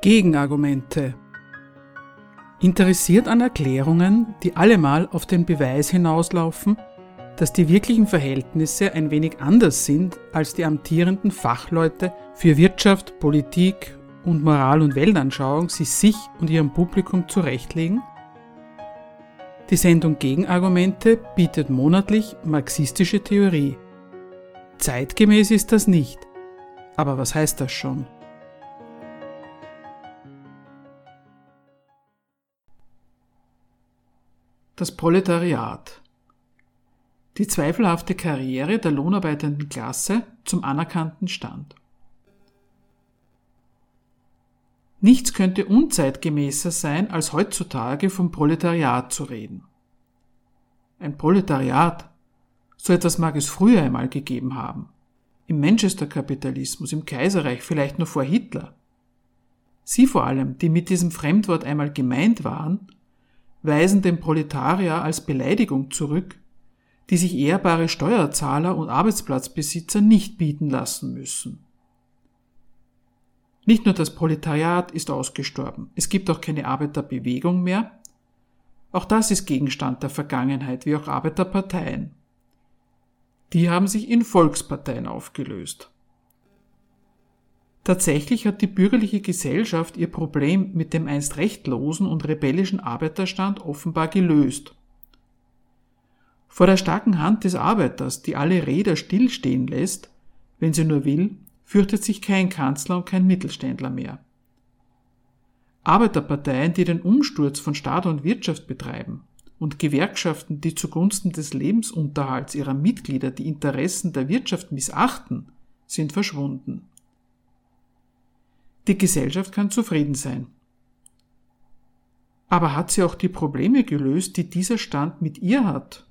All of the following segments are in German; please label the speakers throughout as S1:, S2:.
S1: Gegenargumente. Interessiert an Erklärungen, die allemal auf den Beweis hinauslaufen, dass die wirklichen Verhältnisse ein wenig anders sind, als die amtierenden Fachleute für Wirtschaft, Politik und Moral- und Weltanschauung sie sich und ihrem Publikum zurechtlegen? Die Sendung Gegenargumente bietet monatlich marxistische Theorie. Zeitgemäß ist das nicht. Aber was heißt das schon? Das Proletariat. Die zweifelhafte Karriere der lohnarbeitenden Klasse zum anerkannten Stand. Nichts könnte unzeitgemäßer sein, als heutzutage vom Proletariat zu reden. Ein Proletariat, so etwas mag es früher einmal gegeben haben. Im Manchester-Kapitalismus, im Kaiserreich, vielleicht noch vor Hitler. Sie vor allem, die mit diesem Fremdwort einmal gemeint waren, weisen den Proletarier als Beleidigung zurück, die sich ehrbare Steuerzahler und Arbeitsplatzbesitzer nicht bieten lassen müssen. Nicht nur das Proletariat ist ausgestorben, es gibt auch keine Arbeiterbewegung mehr. Auch das ist Gegenstand der Vergangenheit, wie auch Arbeiterparteien. Die haben sich in Volksparteien aufgelöst. Tatsächlich hat die bürgerliche Gesellschaft ihr Problem mit dem einst rechtlosen und rebellischen Arbeiterstand offenbar gelöst. Vor der starken Hand des Arbeiters, die alle Räder stillstehen lässt, wenn sie nur will, fürchtet sich kein Kanzler und kein Mittelständler mehr. Arbeiterparteien, die den Umsturz von Staat und Wirtschaft betreiben, und Gewerkschaften, die zugunsten des Lebensunterhalts ihrer Mitglieder die Interessen der Wirtschaft missachten, sind verschwunden. Die Gesellschaft kann zufrieden sein. Aber hat sie auch die Probleme gelöst, die dieser Stand mit ihr hat?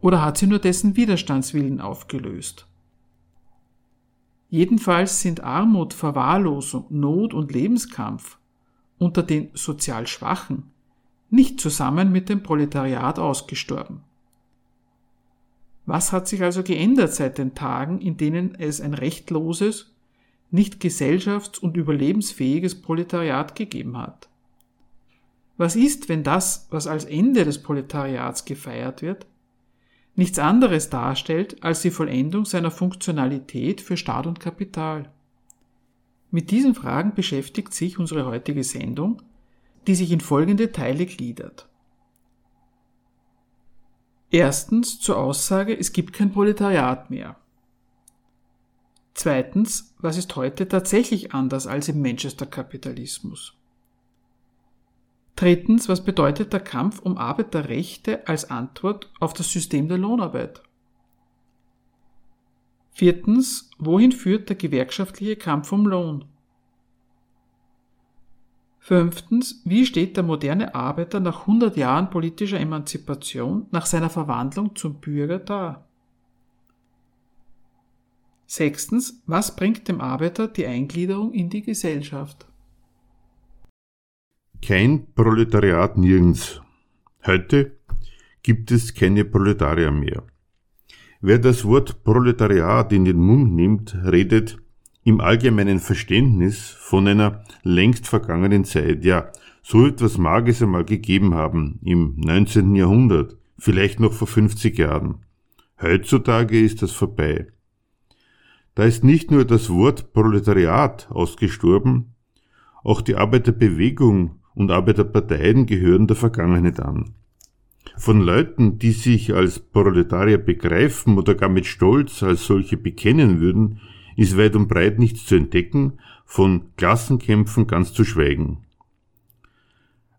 S1: Oder hat sie nur dessen Widerstandswillen aufgelöst? Jedenfalls sind Armut, Verwahrlosung, Not und Lebenskampf unter den sozial Schwachen nicht zusammen mit dem Proletariat ausgestorben. Was hat sich also geändert seit den Tagen, in denen es ein rechtloses, nicht gesellschafts- und überlebensfähiges Proletariat gegeben hat? Was ist, wenn das, was als Ende des Proletariats gefeiert wird, nichts anderes darstellt als die Vollendung seiner Funktionalität für Staat und Kapital. Mit diesen Fragen beschäftigt sich unsere heutige Sendung, die sich in folgende Teile gliedert. Erstens zur Aussage, es gibt kein Proletariat mehr. Zweitens, was ist heute tatsächlich anders als im Manchester-Kapitalismus? Drittens, was bedeutet der Kampf um Arbeiterrechte als Antwort auf das System der Lohnarbeit? Viertens, wohin führt der gewerkschaftliche Kampf um Lohn? Fünftens, wie steht der moderne Arbeiter nach 100 Jahren politischer Emanzipation, nach seiner Verwandlung zum Bürger da? Sechstens, was bringt dem Arbeiter die Eingliederung in die Gesellschaft?
S2: Kein Proletariat nirgends. Heute gibt es keine Proletarier mehr. Wer das Wort Proletariat in den Mund nimmt, redet im allgemeinen Verständnis von einer längst vergangenen Zeit. Ja, so etwas mag es einmal gegeben haben im 19. Jahrhundert, vielleicht noch vor 50 Jahren. Heutzutage ist das vorbei. Da ist nicht nur das Wort Proletariat ausgestorben, auch die Arbeiterbewegung und Arbeiterparteien gehören der Vergangenheit an. Von Leuten, die sich als Proletarier begreifen oder gar mit Stolz als solche bekennen würden, ist weit und breit nichts zu entdecken, von Klassenkämpfen ganz zu schweigen.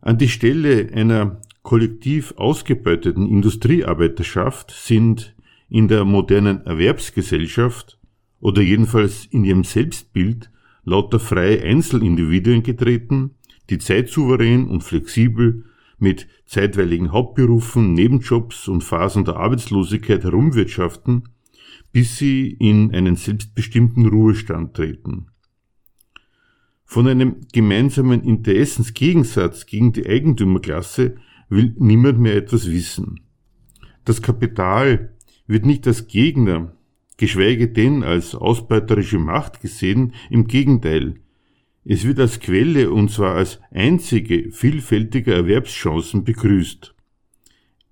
S2: An die Stelle einer kollektiv ausgebeuteten Industriearbeiterschaft sind in der modernen Erwerbsgesellschaft oder jedenfalls in ihrem Selbstbild lauter freie Einzelindividuen getreten, die zeitsouverän und flexibel mit zeitweiligen Hauptberufen, Nebenjobs und Phasen der Arbeitslosigkeit herumwirtschaften, bis sie in einen selbstbestimmten Ruhestand treten. Von einem gemeinsamen Interessensgegensatz gegen die Eigentümerklasse will niemand mehr etwas wissen. Das Kapital wird nicht als Gegner, geschweige denn als ausbeuterische Macht gesehen, im Gegenteil, Es wird als Quelle und zwar als einzige vielfältiger Erwerbschancen begrüßt.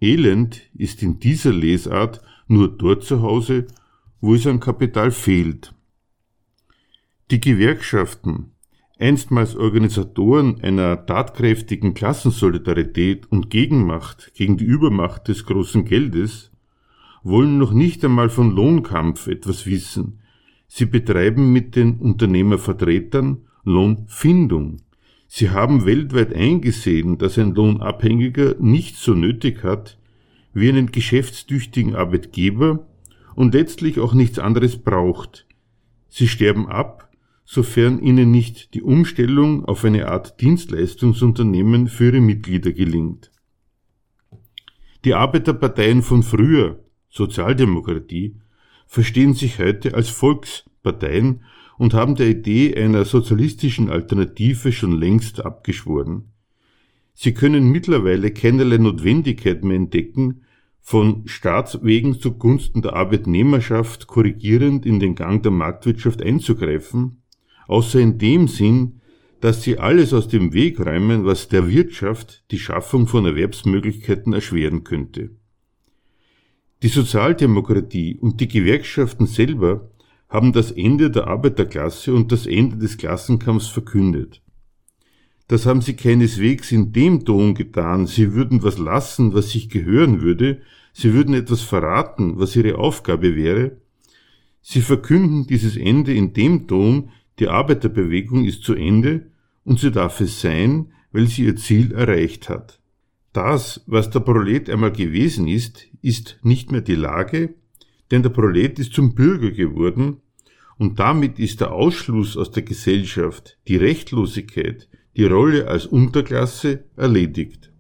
S2: Elend ist in dieser Lesart nur dort zu Hause, wo es an Kapital fehlt. Die Gewerkschaften, einstmals Organisatoren einer tatkräftigen Klassensolidarität und Gegenmacht gegen die Übermacht des großen Geldes, wollen noch nicht einmal von Lohnkampf etwas wissen. Sie betreiben mit den Unternehmervertretern Lohnfindung. Sie haben weltweit eingesehen, dass ein Lohnabhängiger nicht so nötig hat wie einen geschäftstüchtigen Arbeitgeber und letztlich auch nichts anderes braucht. Sie sterben ab, sofern ihnen nicht die Umstellung auf eine Art Dienstleistungsunternehmen für ihre Mitglieder gelingt. Die Arbeiterparteien von früher, Sozialdemokratie, verstehen sich heute als Volksparteien und haben der Idee einer sozialistischen Alternative schon längst abgeschworen. Sie können mittlerweile keinerlei Notwendigkeit mehr entdecken, von Staatswegen zugunsten der Arbeitnehmerschaft korrigierend in den Gang der Marktwirtschaft einzugreifen, außer in dem Sinn, dass sie alles aus dem Weg räumen, was der Wirtschaft die Schaffung von Erwerbsmöglichkeiten erschweren könnte. Die Sozialdemokratie und die Gewerkschaften selber haben das Ende der Arbeiterklasse und das Ende des Klassenkampfs verkündet. Das haben sie keineswegs in dem Ton getan, sie würden was lassen, was sich gehören würde, sie würden etwas verraten, was ihre Aufgabe wäre. Sie verkünden dieses Ende in dem Ton, die Arbeiterbewegung ist zu Ende und sie darf es sein, weil sie ihr Ziel erreicht hat. Das, was der Prolet einmal gewesen ist, ist nicht mehr die Lage, denn der Prolet ist zum Bürger geworden und damit ist der Ausschluss aus der Gesellschaft, die Rechtlosigkeit, die Rolle als Unterklasse erledigt.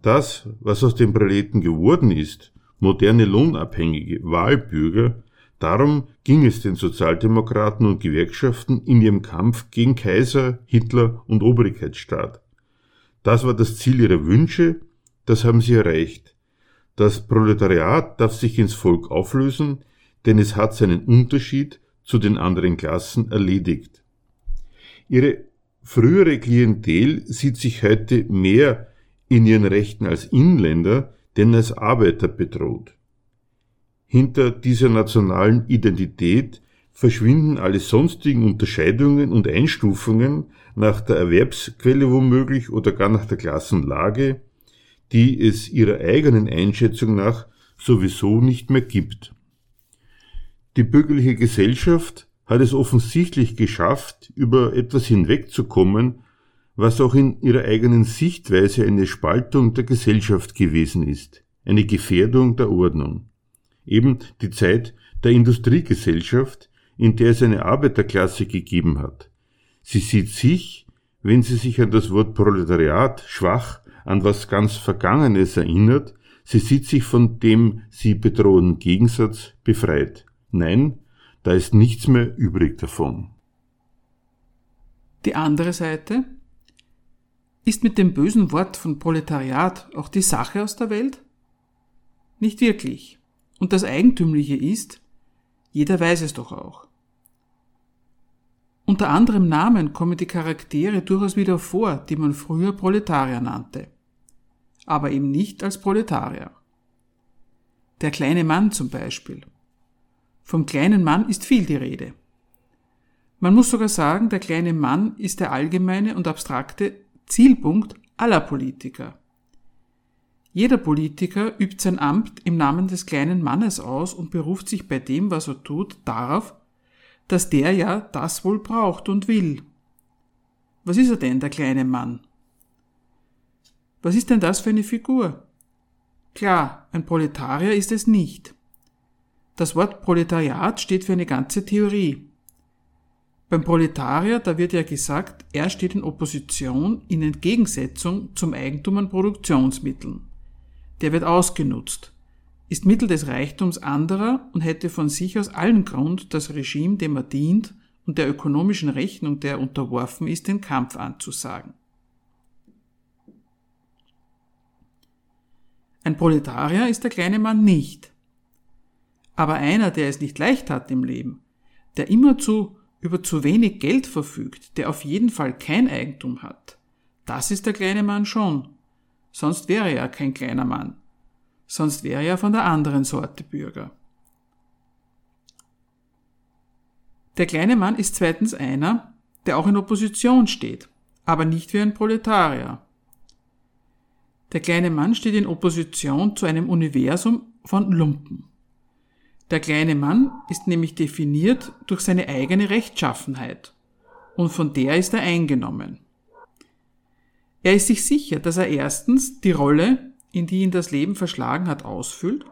S2: Das, was aus dem Proleten geworden ist, moderne Lohnabhängige, Wahlbürger, darum ging es den Sozialdemokraten und Gewerkschaften in ihrem Kampf gegen Kaiser, Hitler und Obrigkeitsstaat. Das war das Ziel ihrer Wünsche, das haben sie erreicht. Das Proletariat darf sich ins Volk auflösen, denn es hat seinen Unterschied zu den anderen Klassen erledigt. Ihre frühere Klientel sieht sich heute mehr in ihren Rechten als Inländer denn als Arbeiter bedroht. Hinter dieser nationalen Identität verschwinden alle sonstigen Unterscheidungen und Einstufungen nach der Erwerbsquelle womöglich oder gar nach der Klassenlage, die es ihrer eigenen Einschätzung nach sowieso nicht mehr gibt. Die bürgerliche Gesellschaft hat es offensichtlich geschafft, über etwas hinwegzukommen, was auch in ihrer eigenen Sichtweise eine Spaltung der Gesellschaft gewesen ist, eine Gefährdung der Ordnung. Eben die Zeit der Industriegesellschaft, in der es eine Arbeiterklasse gegeben hat. Sie sieht sich, wenn sie sich an das Wort Proletariat schwach an was ganz Vergangenes erinnert, sie sieht sich von dem sie bedrohenden Gegensatz befreit. Nein, da ist nichts mehr übrig davon.
S1: Die andere Seite? Ist mit dem bösen Wort von Proletariat auch die Sache aus der Welt? Nicht wirklich. Und das Eigentümliche ist, jeder weiß es doch auch. Unter anderem Namen kommen die Charaktere durchaus wieder vor, die man früher Proletarier nannte. Aber eben nicht als Proletarier. Der kleine Mann zum Beispiel. Vom kleinen Mann ist viel die Rede. Man muss sogar sagen, der kleine Mann ist der allgemeine und abstrakte Zielpunkt aller Politiker. Jeder Politiker übt sein Amt im Namen des kleinen Mannes aus und beruft sich bei dem, was er tut, darauf, dass der ja das wohl braucht und will. Was ist er denn, der kleine Mann? Was ist denn das für eine Figur? Klar, ein Proletarier ist es nicht. Das Wort Proletariat steht für eine ganze Theorie. Beim Proletarier, da wird ja gesagt, er steht in Opposition, in Entgegensetzung zum Eigentum an Produktionsmitteln. Der wird ausgenutzt, ist Mittel des Reichtums anderer und hätte von sich aus allen Grund, das Regime, dem er dient und der ökonomischen Rechnung, der er unterworfen ist, den Kampf anzusagen. Ein Proletarier ist der kleine Mann nicht. Aber einer, der es nicht leicht hat im Leben, der immerzu über zu wenig Geld verfügt, der auf jeden Fall kein Eigentum hat, das ist der kleine Mann schon. Sonst wäre er kein kleiner Mann. Sonst wäre er von der anderen Sorte Bürger. Der kleine Mann ist zweitens einer, der auch in Opposition steht, aber nicht wie ein Proletarier. Der kleine Mann steht in Opposition zu einem Universum von Lumpen. Der kleine Mann ist nämlich definiert durch seine eigene Rechtschaffenheit und von der ist er eingenommen. Er ist sich sicher, dass er erstens die Rolle, in die ihn das Leben verschlagen hat, ausfüllt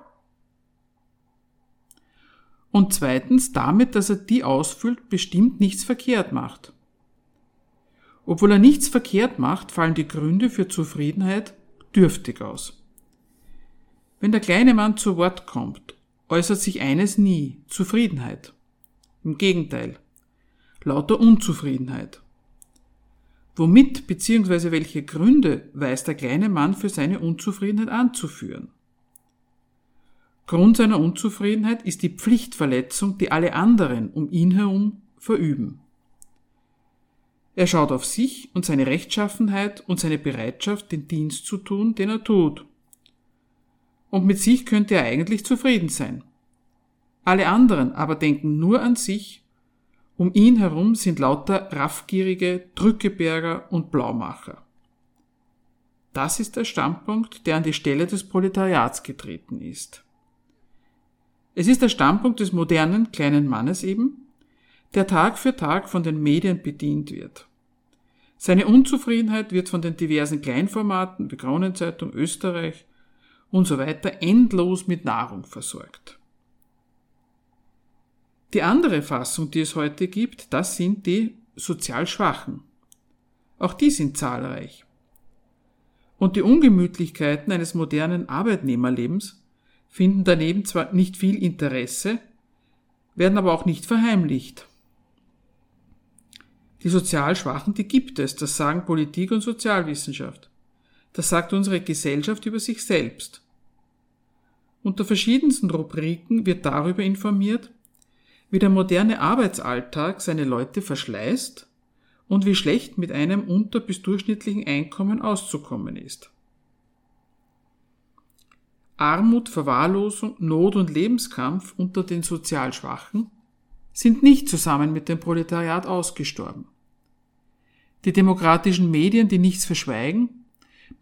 S1: und zweitens damit, dass er die ausfüllt, bestimmt nichts verkehrt macht. Obwohl er nichts verkehrt macht, fallen die Gründe für Zufriedenheit dürftig aus. Wenn der kleine Mann zu Wort kommt, äußert sich eines nie, Zufriedenheit. Im Gegenteil, lauter Unzufriedenheit. Womit bzw. welche Gründe weiß der kleine Mann für seine Unzufriedenheit anzuführen? Grund seiner Unzufriedenheit ist die Pflichtverletzung, die alle anderen um ihn herum verüben. Er schaut auf sich und seine Rechtschaffenheit und seine Bereitschaft, den Dienst zu tun, den er tut. Und mit sich könnte er eigentlich zufrieden sein. Alle anderen aber denken nur an sich, um ihn herum sind lauter raffgierige Drückeberger und Blaumacher. Das ist der Standpunkt, der an die Stelle des Proletariats getreten ist. Es ist der Standpunkt des modernen kleinen Mannes eben, der Tag für Tag von den Medien bedient wird. Seine Unzufriedenheit wird von den diversen Kleinformaten wie Kronenzeitung Österreich und so weiter endlos mit Nahrung versorgt. Die andere Fassung, die es heute gibt, das sind die sozial Schwachen. Auch die sind zahlreich. Und die Ungemütlichkeiten eines modernen Arbeitnehmerlebens finden daneben zwar nicht viel Interesse, werden aber auch nicht verheimlicht. Die sozial Schwachen, die gibt es, das sagen Politik und Sozialwissenschaft. Das sagt unsere Gesellschaft über sich selbst. Unter verschiedensten Rubriken wird darüber informiert, wie der moderne Arbeitsalltag seine Leute verschleißt und wie schlecht mit einem unter- bis durchschnittlichen Einkommen auszukommen ist. Armut, Verwahrlosung, Not und Lebenskampf unter den sozial Schwachen sind nicht zusammen mit dem Proletariat ausgestorben. Die demokratischen Medien, die nichts verschweigen,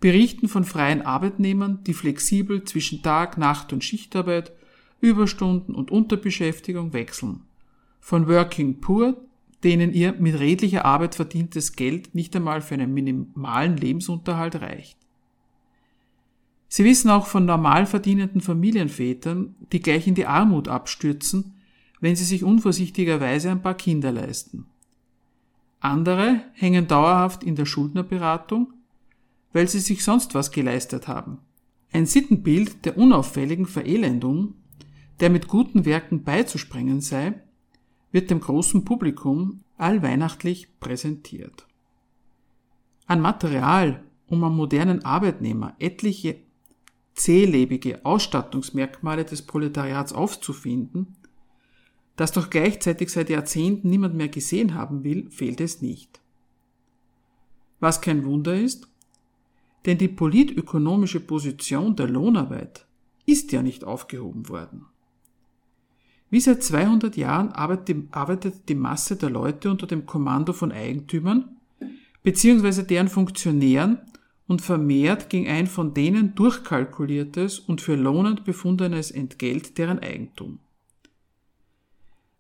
S1: berichten von freien Arbeitnehmern, die flexibel zwischen Tag, Nacht und Schichtarbeit, Überstunden und Unterbeschäftigung wechseln. Von Working Poor, denen ihr mit redlicher Arbeit verdientes Geld nicht einmal für einen minimalen Lebensunterhalt reicht. Sie wissen auch von normal verdienenden Familienvätern, die gleich in die Armut abstürzen, wenn sie sich unvorsichtigerweise ein paar Kinder leisten. Andere hängen dauerhaft in der Schuldnerberatung, weil sie sich sonst was geleistet haben. Ein Sittenbild der unauffälligen Verelendung, der mit guten Werken beizusprengen sei, wird dem großen Publikum allweihnachtlich präsentiert. An Material, um am modernen Arbeitnehmer etliche zählebige Ausstattungsmerkmale des Proletariats aufzufinden, das doch gleichzeitig seit Jahrzehnten niemand mehr gesehen haben will, fehlt es nicht. Was kein Wunder ist, denn die politökonomische Position der Lohnarbeit ist ja nicht aufgehoben worden. Wie seit 200 Jahren arbeitet die Masse der Leute unter dem Kommando von Eigentümern bzw. deren Funktionären und vermehrt ging ein von denen durchkalkuliertes und für lohnend befundenes Entgelt deren Eigentum.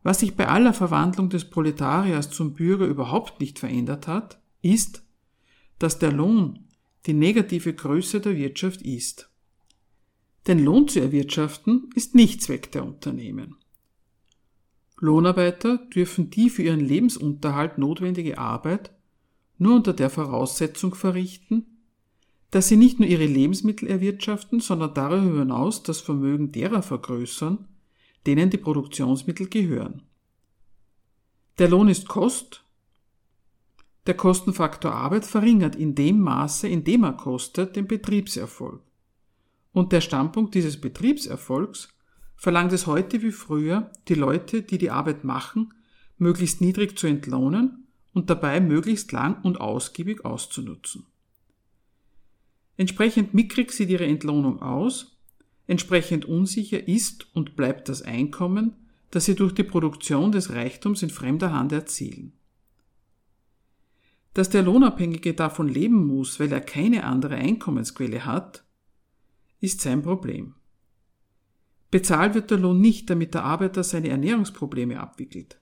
S1: Was sich bei aller Verwandlung des Proletariers zum Bürger überhaupt nicht verändert hat, ist, dass der Lohn die negative Größe der Wirtschaft ist. Den Lohn zu erwirtschaften ist nicht Zweck der Unternehmen. Lohnarbeiter dürfen die für ihren Lebensunterhalt notwendige Arbeit nur unter der Voraussetzung verrichten, dass sie nicht nur ihre Lebensmittel erwirtschaften, sondern darüber hinaus das Vermögen derer vergrößern, denen die Produktionsmittel gehören. Der Lohn ist Kost. Der Kostenfaktor Arbeit verringert in dem Maße, in dem er kostet, den Betriebserfolg. Und der Standpunkt dieses Betriebserfolgs verlangt es heute wie früher, die Leute, die die Arbeit machen, möglichst niedrig zu entlohnen und dabei möglichst lang und ausgiebig auszunutzen. Entsprechend mickrig sieht ihre Entlohnung aus, entsprechend unsicher ist und bleibt das Einkommen, das sie durch die Produktion des Reichtums in fremder Hand erzielen. Dass der Lohnabhängige davon leben muss, weil er keine andere Einkommensquelle hat, ist sein Problem. Bezahlt wird der Lohn nicht, damit der Arbeiter seine Ernährungsprobleme abwickelt.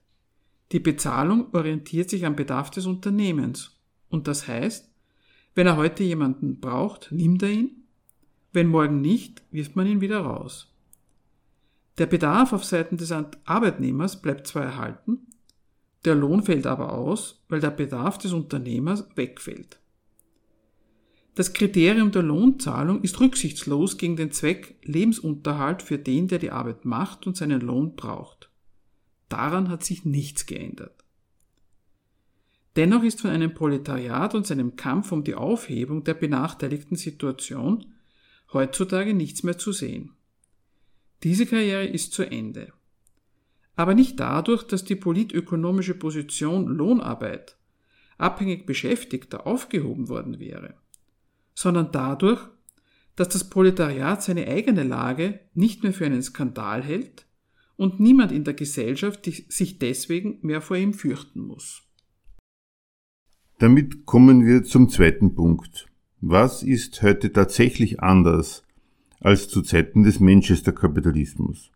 S1: Die Bezahlung orientiert sich am Bedarf des Unternehmens. Und das heißt, wenn er heute jemanden braucht, nimmt er ihn. Wenn morgen nicht, wirft man ihn wieder raus. Der Bedarf auf Seiten des Arbeitnehmers bleibt zwar erhalten, der Lohn fällt aber aus, weil der Bedarf des Unternehmers wegfällt. Das Kriterium der Lohnzahlung ist rücksichtslos gegen den Zweck Lebensunterhalt für den, der die Arbeit macht und seinen Lohn braucht. Daran hat sich nichts geändert. Dennoch ist von einem Proletariat und seinem Kampf um die Aufhebung der benachteiligten Situation heutzutage nichts mehr zu sehen. Diese Karriere ist zu Ende. Aber nicht dadurch, dass die politökonomische Position Lohnarbeit abhängig Beschäftigter aufgehoben worden wäre sondern dadurch, dass das Proletariat seine eigene Lage nicht mehr für einen Skandal hält und niemand in der Gesellschaft sich deswegen mehr vor ihm fürchten muss.
S2: Damit kommen wir zum zweiten Punkt. Was ist heute tatsächlich anders als zu Zeiten des Manchester-Kapitalismus?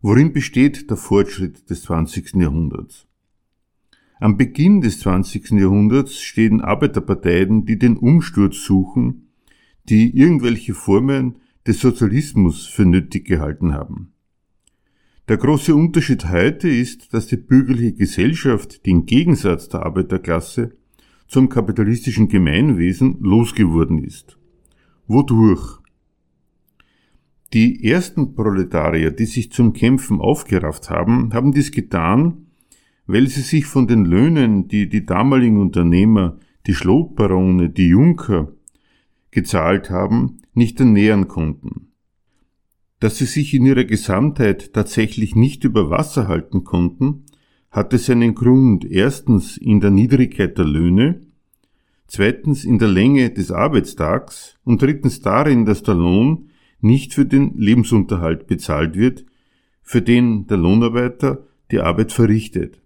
S2: Worin besteht der Fortschritt des 20. Jahrhunderts? Am Beginn des 20. Jahrhunderts stehen Arbeiterparteien, die den Umsturz suchen, die irgendwelche Formen des Sozialismus für nötig gehalten haben. Der große Unterschied heute ist, dass die bürgerliche Gesellschaft den Gegensatz der Arbeiterklasse zum kapitalistischen Gemeinwesen losgeworden ist. Wodurch? Die ersten Proletarier, die sich zum Kämpfen aufgerafft haben, haben dies getan, weil sie sich von den Löhnen, die die damaligen Unternehmer, die Schlotbarone, die Junker gezahlt haben, nicht ernähren konnten. Dass sie sich in ihrer Gesamtheit tatsächlich nicht über Wasser halten konnten, hatte seinen Grund erstens in der Niedrigkeit der Löhne, zweitens in der Länge des Arbeitstags und drittens darin, dass der Lohn nicht für den Lebensunterhalt bezahlt wird, für den der Lohnarbeiter die Arbeit verrichtet.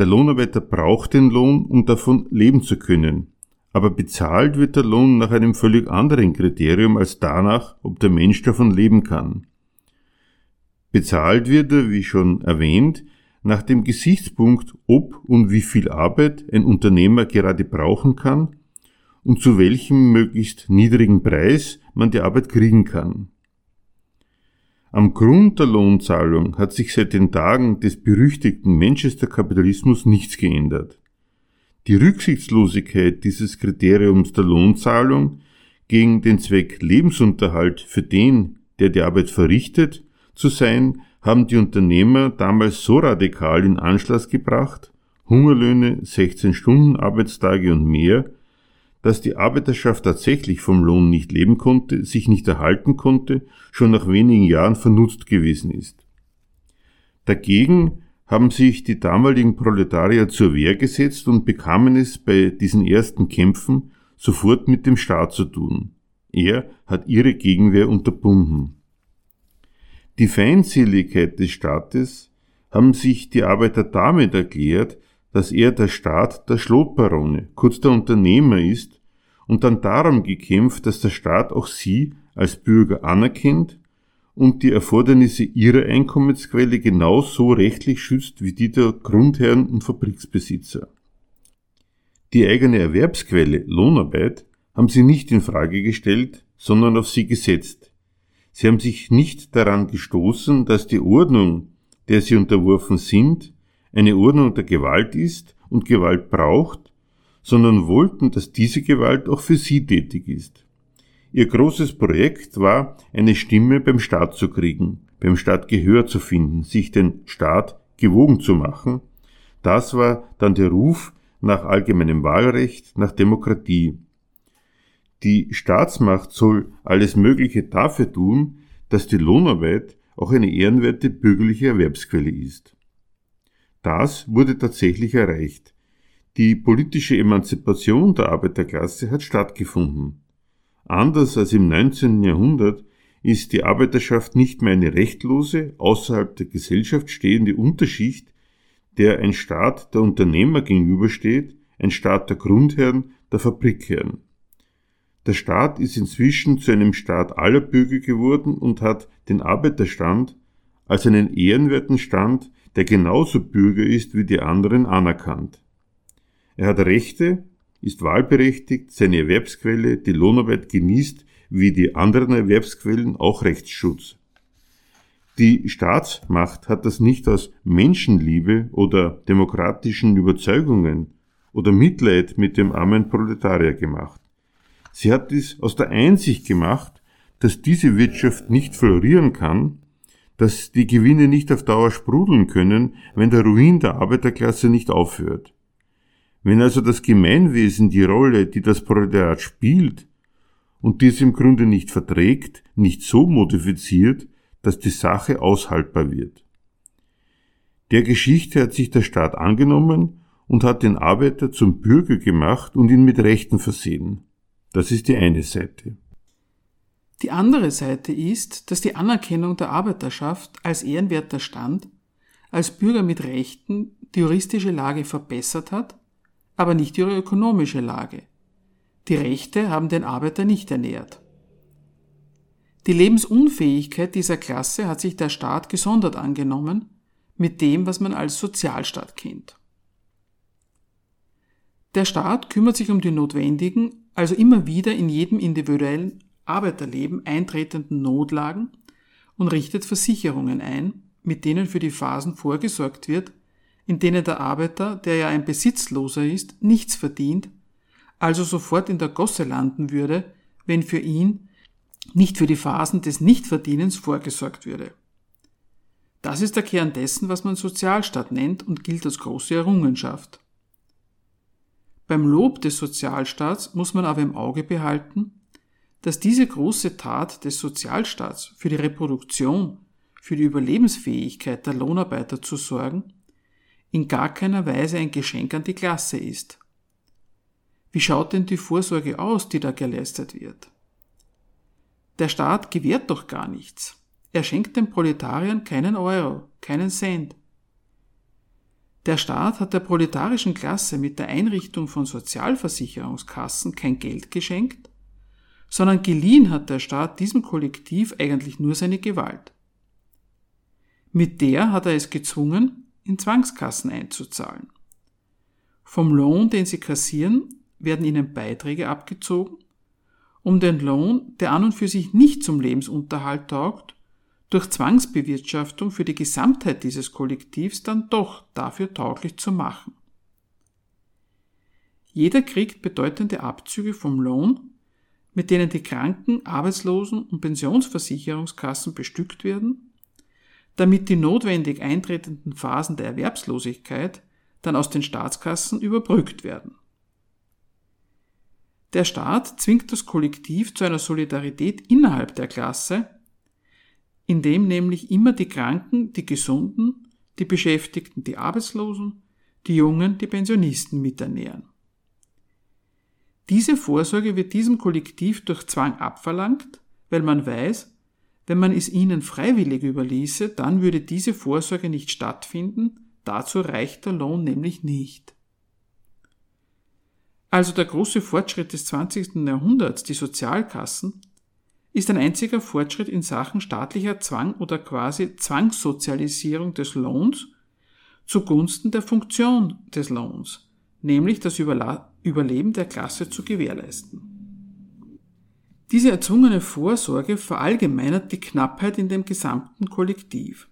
S2: Der Lohnarbeiter braucht den Lohn, um davon leben zu können. Aber bezahlt wird der Lohn nach einem völlig anderen Kriterium als danach, ob der Mensch davon leben kann. Bezahlt wird er, wie schon erwähnt, nach dem Gesichtspunkt, ob und wie viel Arbeit ein Unternehmer gerade brauchen kann und zu welchem möglichst niedrigen Preis man die Arbeit kriegen kann. Am Grund der Lohnzahlung hat sich seit den Tagen des berüchtigten Manchester-Kapitalismus nichts geändert. Die Rücksichtslosigkeit dieses Kriteriums der Lohnzahlung gegen den Zweck Lebensunterhalt für den, der die Arbeit verrichtet, zu sein, haben die Unternehmer damals so radikal in Anschluss gebracht, Hungerlöhne, 16 Stunden Arbeitstage und mehr, dass die Arbeiterschaft tatsächlich vom Lohn nicht leben konnte, sich nicht erhalten konnte, schon nach wenigen Jahren vernutzt gewesen ist. Dagegen haben sich die damaligen Proletarier zur Wehr gesetzt und bekamen es bei diesen ersten Kämpfen sofort mit dem Staat zu tun. Er hat ihre Gegenwehr unterbunden. Die Feindseligkeit des Staates haben sich die Arbeiter damit erklärt, dass er der Staat der Schlotbarone, kurz der Unternehmer ist, und dann darum gekämpft, dass der Staat auch sie als Bürger anerkennt und die Erfordernisse ihrer Einkommensquelle genauso rechtlich schützt wie die der Grundherren und Fabriksbesitzer. Die eigene Erwerbsquelle, Lohnarbeit, haben sie nicht in Frage gestellt, sondern auf sie gesetzt. Sie haben sich nicht daran gestoßen, dass die Ordnung, der sie unterworfen sind, eine Ordnung der Gewalt ist und Gewalt braucht, sondern wollten, dass diese Gewalt auch für sie tätig ist. Ihr großes Projekt war, eine Stimme beim Staat zu kriegen, beim Staat Gehör zu finden, sich den Staat gewogen zu machen. Das war dann der Ruf nach allgemeinem Wahlrecht, nach Demokratie. Die Staatsmacht soll alles Mögliche dafür tun, dass die Lohnarbeit auch eine ehrenwerte bürgerliche Erwerbsquelle ist. Das wurde tatsächlich erreicht. Die politische Emanzipation der Arbeiterklasse hat stattgefunden. Anders als im 19. Jahrhundert ist die Arbeiterschaft nicht mehr eine rechtlose, außerhalb der Gesellschaft stehende Unterschicht, der ein Staat der Unternehmer gegenübersteht, ein Staat der Grundherren, der Fabrikherren. Der Staat ist inzwischen zu einem Staat aller Bürger geworden und hat den Arbeiterstand als einen ehrenwerten Stand, der genauso Bürger ist wie die anderen, anerkannt. Er hat Rechte, ist wahlberechtigt, seine Erwerbsquelle, die Lohnarbeit genießt, wie die anderen Erwerbsquellen, auch Rechtsschutz. Die Staatsmacht hat das nicht aus Menschenliebe oder demokratischen Überzeugungen oder Mitleid mit dem armen Proletarier gemacht. Sie hat dies aus der Einsicht gemacht, dass diese Wirtschaft nicht florieren kann, dass die Gewinne nicht auf Dauer sprudeln können, wenn der Ruin der Arbeiterklasse nicht aufhört. Wenn also das Gemeinwesen die Rolle, die das Proletariat spielt, und dies im Grunde nicht verträgt, nicht so modifiziert, dass die Sache aushaltbar wird. Der Geschichte hat sich der Staat angenommen und hat den Arbeiter zum Bürger gemacht und ihn mit Rechten versehen. Das ist die eine Seite.
S1: Die andere Seite ist, dass die Anerkennung der Arbeiterschaft als ehrenwerter Stand, als Bürger mit Rechten die juristische Lage verbessert hat aber nicht ihre ökonomische Lage. Die Rechte haben den Arbeiter nicht ernährt. Die Lebensunfähigkeit dieser Klasse hat sich der Staat gesondert angenommen mit dem, was man als Sozialstaat kennt. Der Staat kümmert sich um die notwendigen, also immer wieder in jedem individuellen Arbeiterleben eintretenden Notlagen und richtet Versicherungen ein, mit denen für die Phasen vorgesorgt wird, in denen der Arbeiter, der ja ein Besitzloser ist, nichts verdient, also sofort in der Gosse landen würde, wenn für ihn nicht für die Phasen des Nichtverdienens vorgesorgt würde. Das ist der Kern dessen, was man Sozialstaat nennt und gilt als große Errungenschaft. Beim Lob des Sozialstaats muss man aber im Auge behalten, dass diese große Tat des Sozialstaats für die Reproduktion, für die Überlebensfähigkeit der Lohnarbeiter zu sorgen, in gar keiner Weise ein Geschenk an die Klasse ist. Wie schaut denn die Vorsorge aus, die da geleistet wird? Der Staat gewährt doch gar nichts. Er schenkt den Proletariern keinen Euro, keinen Cent. Der Staat hat der proletarischen Klasse mit der Einrichtung von Sozialversicherungskassen kein Geld geschenkt, sondern geliehen hat der Staat diesem Kollektiv eigentlich nur seine Gewalt. Mit der hat er es gezwungen, in Zwangskassen einzuzahlen. Vom Lohn, den sie kassieren, werden ihnen Beiträge abgezogen, um den Lohn, der an und für sich nicht zum Lebensunterhalt taugt, durch Zwangsbewirtschaftung für die Gesamtheit dieses Kollektivs dann doch dafür tauglich zu machen. Jeder kriegt bedeutende Abzüge vom Lohn, mit denen die Kranken-, Arbeitslosen- und Pensionsversicherungskassen bestückt werden damit die notwendig eintretenden Phasen der Erwerbslosigkeit dann aus den Staatskassen überbrückt werden. Der Staat zwingt das Kollektiv zu einer Solidarität innerhalb der Klasse, indem nämlich immer die Kranken, die Gesunden, die Beschäftigten, die Arbeitslosen, die Jungen, die Pensionisten miternähren. Diese Vorsorge wird diesem Kollektiv durch Zwang abverlangt, weil man weiß, wenn man es ihnen freiwillig überließe, dann würde diese Vorsorge nicht stattfinden, dazu reicht der Lohn nämlich nicht. Also der große Fortschritt des 20. Jahrhunderts, die Sozialkassen, ist ein einziger Fortschritt in Sachen staatlicher Zwang oder quasi Zwangssozialisierung des Lohns zugunsten der Funktion des Lohns, nämlich das Überleben der Klasse zu gewährleisten. Diese erzwungene Vorsorge verallgemeinert die Knappheit in dem gesamten Kollektiv.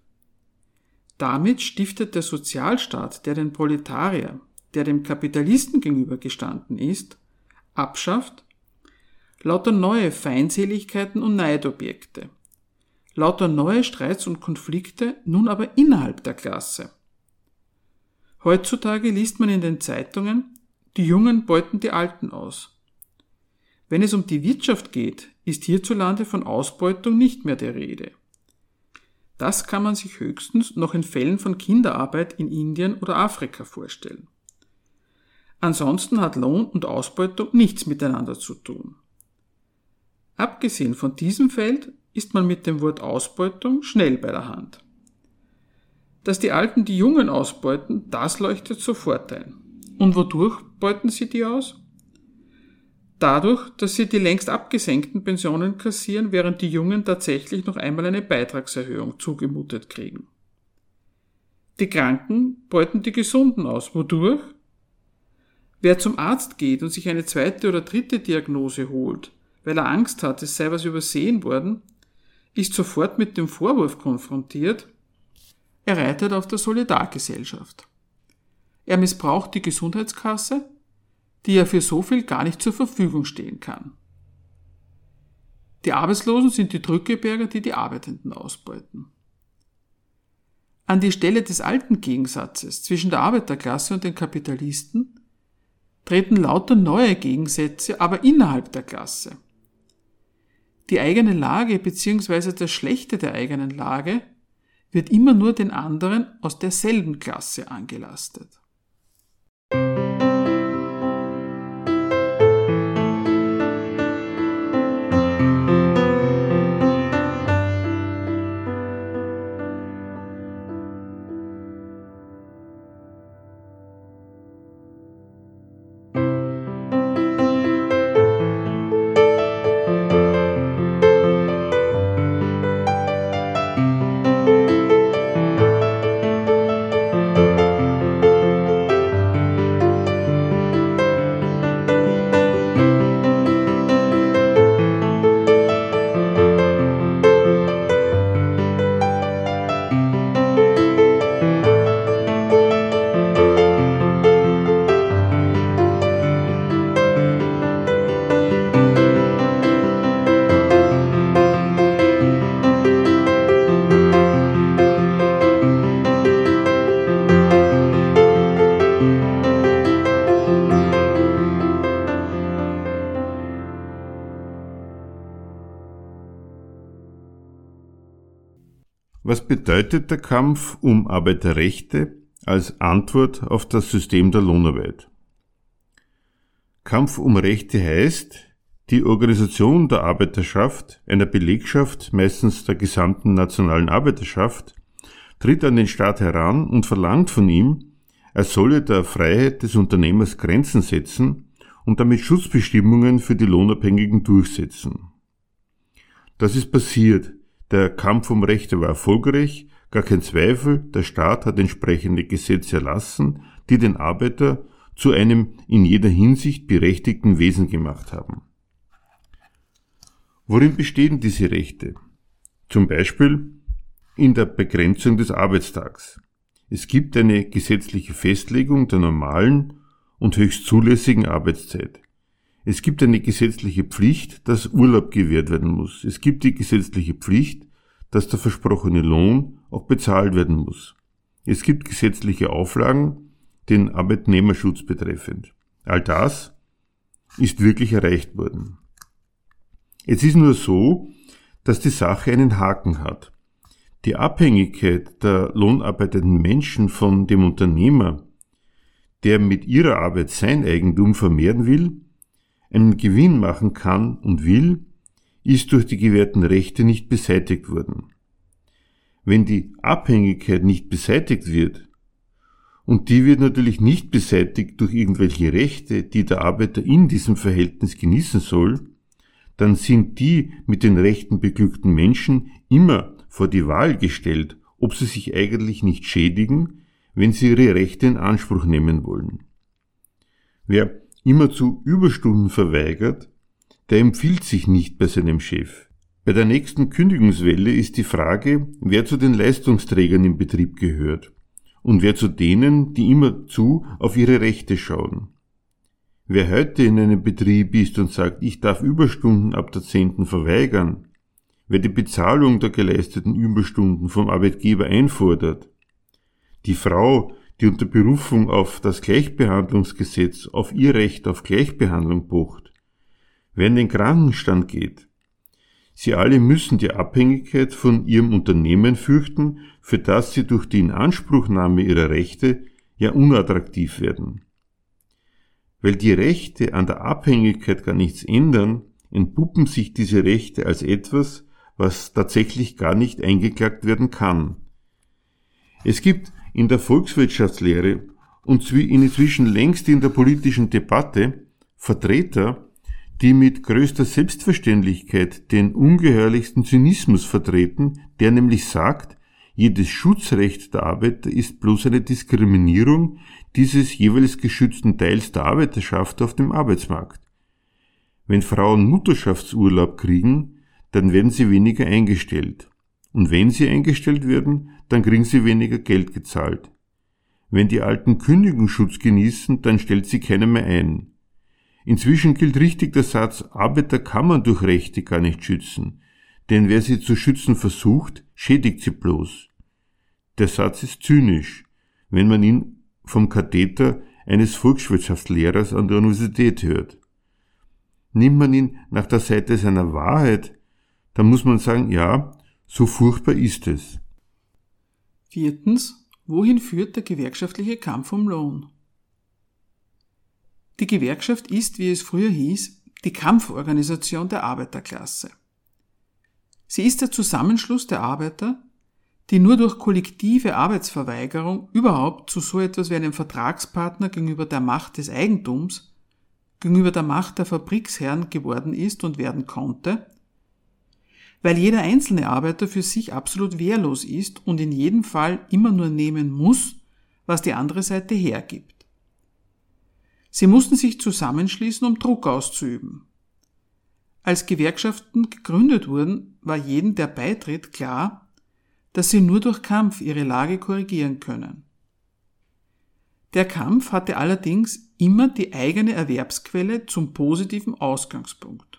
S1: Damit stiftet der Sozialstaat, der den Proletarier, der dem Kapitalisten gegenübergestanden ist, abschafft, lauter neue Feindseligkeiten und Neidobjekte, lauter neue Streits und Konflikte, nun aber innerhalb der Klasse. Heutzutage liest man in den Zeitungen, die Jungen beuten die Alten aus. Wenn es um die Wirtschaft geht, ist hierzulande von Ausbeutung nicht mehr der Rede. Das kann man sich höchstens noch in Fällen von Kinderarbeit in Indien oder Afrika vorstellen. Ansonsten hat Lohn und Ausbeutung nichts miteinander zu tun. Abgesehen von diesem Feld ist man mit dem Wort Ausbeutung schnell bei der Hand. Dass die Alten die Jungen ausbeuten, das leuchtet sofort ein. Und wodurch beuten sie die aus? Dadurch, dass sie die längst abgesenkten Pensionen kassieren, während die Jungen tatsächlich noch einmal eine Beitragserhöhung zugemutet kriegen. Die Kranken beuten die Gesunden aus. Wodurch? Wer zum Arzt geht und sich eine zweite oder dritte Diagnose holt, weil er Angst hat, es sei was übersehen worden, ist sofort mit dem Vorwurf konfrontiert, er reitet auf der Solidargesellschaft. Er missbraucht die Gesundheitskasse, die ja für so viel gar nicht zur Verfügung stehen kann. Die Arbeitslosen sind die Drückeberger, die die Arbeitenden ausbeuten. An die Stelle des alten Gegensatzes zwischen der Arbeiterklasse und den Kapitalisten treten lauter neue Gegensätze, aber innerhalb der Klasse. Die eigene Lage bzw. das Schlechte der eigenen Lage wird immer nur den anderen aus derselben Klasse angelastet.
S2: Was bedeutet der Kampf um Arbeiterrechte als Antwort auf das System der Lohnarbeit? Kampf um Rechte heißt, die Organisation der Arbeiterschaft, einer Belegschaft, meistens der gesamten nationalen Arbeiterschaft, tritt an den Staat heran und verlangt von ihm, er solle der Freiheit des Unternehmers Grenzen setzen und damit Schutzbestimmungen für die Lohnabhängigen durchsetzen. Das ist passiert, der Kampf um Rechte war erfolgreich, gar kein Zweifel, der Staat hat entsprechende Gesetze erlassen, die den Arbeiter zu einem in jeder Hinsicht berechtigten Wesen gemacht haben. Worin bestehen diese Rechte? Zum Beispiel in der Begrenzung des Arbeitstags. Es gibt eine gesetzliche Festlegung der normalen und höchst zulässigen Arbeitszeit. Es gibt eine gesetzliche Pflicht, dass Urlaub gewährt werden muss. Es gibt die gesetzliche Pflicht, dass der versprochene Lohn auch bezahlt werden muss. Es gibt gesetzliche Auflagen, den Arbeitnehmerschutz betreffend. All das ist wirklich erreicht worden. Es ist nur so, dass die Sache einen Haken hat. Die Abhängigkeit der lohnarbeitenden Menschen von dem Unternehmer, der mit ihrer Arbeit sein Eigentum vermehren will, einen Gewinn machen kann und will, ist durch die gewährten Rechte nicht beseitigt worden. Wenn die Abhängigkeit nicht beseitigt wird, und die wird natürlich nicht beseitigt durch irgendwelche Rechte, die der Arbeiter in diesem Verhältnis genießen soll, dann sind die mit den Rechten beglückten Menschen immer vor die Wahl gestellt, ob sie sich eigentlich nicht schädigen, wenn sie ihre Rechte in Anspruch nehmen wollen. Wer immerzu Überstunden verweigert, der empfiehlt sich nicht bei seinem Chef. Bei der nächsten Kündigungswelle ist die Frage, wer zu den Leistungsträgern im Betrieb gehört und wer zu denen, die immerzu auf ihre Rechte schauen. Wer heute in einem Betrieb ist und sagt, ich darf Überstunden ab der Zehnten verweigern, wer die Bezahlung der geleisteten Überstunden vom Arbeitgeber einfordert, die Frau, die unter Berufung auf das Gleichbehandlungsgesetz auf ihr Recht auf Gleichbehandlung pocht, wer in den Krankenstand geht, Sie alle müssen die Abhängigkeit von ihrem Unternehmen fürchten, für das sie durch die Inanspruchnahme ihrer Rechte ja unattraktiv werden. Weil die Rechte an der Abhängigkeit gar nichts ändern, entpuppen sich diese Rechte als etwas, was tatsächlich gar nicht eingeklagt werden kann. Es gibt in der Volkswirtschaftslehre und inzwischen längst in der politischen Debatte Vertreter, die mit größter Selbstverständlichkeit den ungeheuerlichsten Zynismus vertreten, der nämlich sagt, jedes Schutzrecht der Arbeiter ist bloß eine Diskriminierung dieses jeweils geschützten Teils der Arbeiterschaft auf dem Arbeitsmarkt. Wenn Frauen Mutterschaftsurlaub kriegen, dann werden sie weniger eingestellt. Und wenn sie eingestellt werden, dann kriegen sie weniger Geld gezahlt. Wenn die Alten Kündigungsschutz genießen, dann stellt sie keiner mehr ein. Inzwischen gilt richtig der Satz, Arbeiter kann man durch Rechte gar nicht schützen, denn wer sie zu schützen versucht, schädigt sie bloß. Der Satz ist zynisch, wenn man ihn vom Katheter eines Volkswirtschaftslehrers an der Universität hört. Nimmt man ihn nach der Seite seiner Wahrheit, dann muss man sagen, ja, so furchtbar ist es.
S1: Viertens, wohin führt der gewerkschaftliche Kampf um Lohn? Die Gewerkschaft ist, wie es früher hieß, die Kampforganisation der Arbeiterklasse. Sie ist der Zusammenschluss der Arbeiter, die nur durch kollektive Arbeitsverweigerung überhaupt zu so etwas wie einem Vertragspartner gegenüber der Macht des Eigentums, gegenüber der Macht der Fabriksherren geworden ist und werden konnte, weil jeder einzelne Arbeiter für sich absolut wehrlos ist und in jedem Fall immer nur nehmen muss, was die andere Seite hergibt. Sie mussten sich zusammenschließen, um Druck auszuüben. Als Gewerkschaften gegründet wurden, war jedem, der beitritt, klar, dass sie nur durch Kampf ihre Lage korrigieren können. Der Kampf hatte allerdings immer die eigene Erwerbsquelle zum positiven Ausgangspunkt.